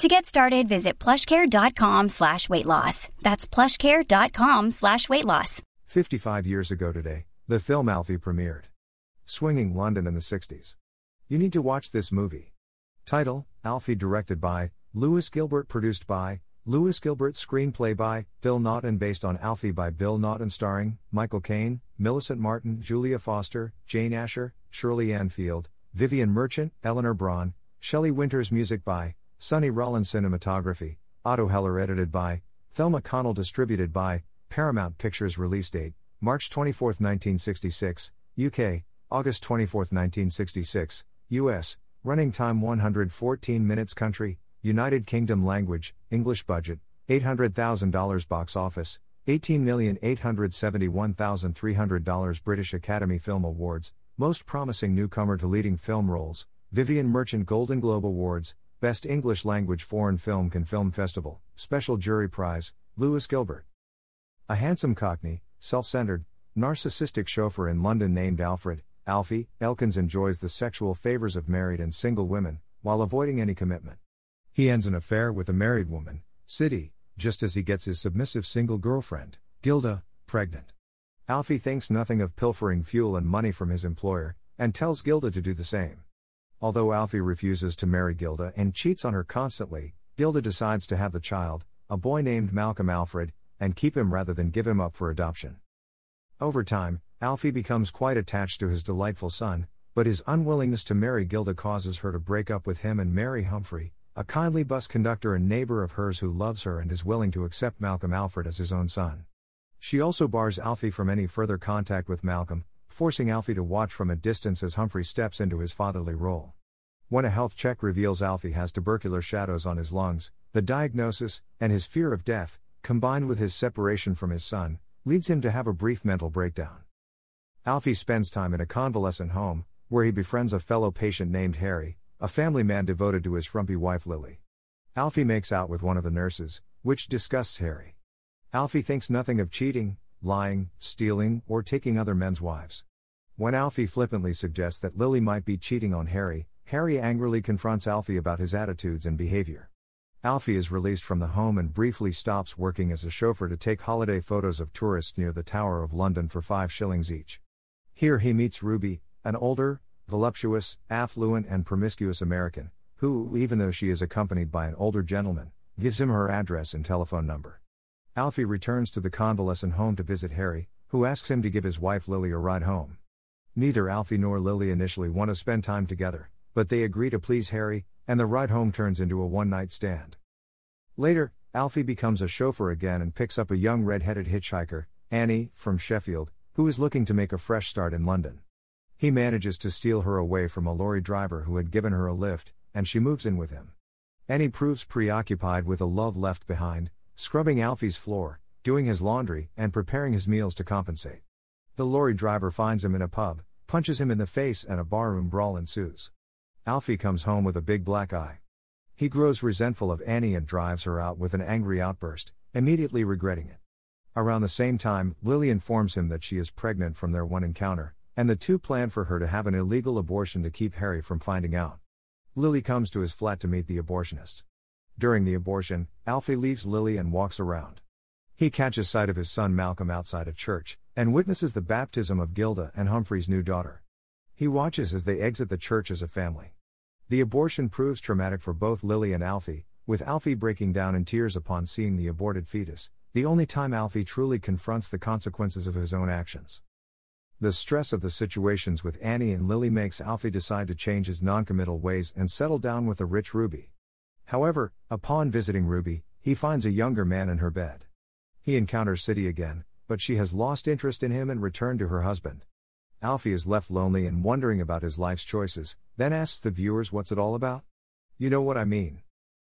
To get started, visit plushcare.com slash weight loss. That's plushcare.com slash weight loss. 55 years ago today, the film Alfie premiered. Swinging London in the 60s. You need to watch this movie. Title Alfie, directed by Lewis Gilbert, produced by Lewis Gilbert, screenplay by Bill Naughton, based on Alfie by Bill Naughton, starring Michael Caine, Millicent Martin, Julia Foster, Jane Asher, Shirley Ann Field, Vivien Merchant, Eleanor Bron, Shelley Winters, music by Sonny Rollins, cinematography, Otto Heller, edited by Thelma Connell, distributed by Paramount Pictures, release date March 24, 1966, UK, August 24, 1966, US, running time 114 minutes, country, United Kingdom language, English budget, $800,000 box office, $18,871,300 British Academy Film Awards, Most Promising Newcomer to Leading Film Roles, Vivien Merchant Golden Globe Awards, Best English Language Foreign Film Cannes Film Festival, Special Jury Prize, Lewis Gilbert. A handsome cockney, self centered, narcissistic chauffeur in London named Alfred, Alfie, Elkins enjoys the sexual favors of married and single women, while avoiding any commitment. He ends an affair with a married woman, Siddie, just as he gets his submissive single girlfriend, Gilda, pregnant. Alfie thinks nothing of pilfering fuel and money from his employer, and tells Gilda to do the same. Although Alfie refuses to marry Gilda and cheats on her constantly, Gilda decides to have the child, a boy named Malcolm Alfred, and keep him rather than give him up for adoption. Over time, Alfie becomes quite attached to his delightful son, but his unwillingness to marry Gilda causes her to break up with him and marry Humphrey, a kindly bus conductor and neighbor of hers who loves her and is willing to accept Malcolm Alfred as his own son. She also bars Alfie from any further contact with Malcolm, forcing Alfie to watch from a distance as Humphrey steps into his fatherly role. When a health check reveals Alfie has tubercular shadows on his lungs, the diagnosis, and his fear of death, combined with his separation from his son, leads him to have a brief mental breakdown. Alfie spends time in a convalescent home, where he befriends a fellow patient named Harry, a family man devoted to his frumpy wife Lily. Alfie makes out with one of the nurses, which disgusts Harry. Alfie thinks nothing of cheating, lying, stealing, or taking other men's wives. When Alfie flippantly suggests that Lily might be cheating on Harry, Harry angrily confronts Alfie about his attitudes and behavior. Alfie is released from the home and briefly stops working as a chauffeur to take holiday photos of tourists near the Tower of London for five shillings each. Here he meets Ruby, an older, voluptuous, affluent, and promiscuous American, who, even though she is accompanied by an older gentleman, gives him her address and telephone number. Alfie returns to the convalescent home to visit Harry, who asks him to give his wife Lily a ride home. Neither Alfie nor Lily initially want to spend time together, but they agree to please Harry, and the ride home turns into a one night stand. Later, Alfie becomes a chauffeur again and picks up a young red headed hitchhiker, Annie, from Sheffield, who is looking to make a fresh start in London. He manages to steal her away from a lorry driver who had given her a lift, and she moves in with him. Annie proves preoccupied with a love left behind, scrubbing Alfie's floor, doing his laundry, and preparing his meals to compensate. The lorry driver finds him in a pub, punches him in the face, and a barroom brawl ensues. Alfie comes home with a big black eye. He grows resentful of Annie and drives her out with an angry outburst, immediately regretting it. Around the same time, Lily informs him that she is pregnant from their one encounter, and the two plan for her to have an illegal abortion to keep Harry from finding out. Lily comes to his flat to meet the abortionists. During the abortion, Alfie leaves Lily and walks around. He catches sight of his son Malcolm outside a church, and witnesses the baptism of Gilda and Humphrey's new daughter. He watches as they exit the church as a family. The abortion proves traumatic for both Lily and Alfie, with Alfie breaking down in tears upon seeing the aborted fetus, the only time Alfie truly confronts the consequences of his own actions. The stress of the situations with Annie and Lily makes Alfie decide to change his noncommittal ways and settle down with the rich Ruby. However, upon visiting Ruby, he finds a younger man in her bed. He encounters Siddie again, but she has lost interest in him and returned to her husband. Alfie is left lonely and wondering about his life's choices, then asks the viewers what's it all about? You know what I mean.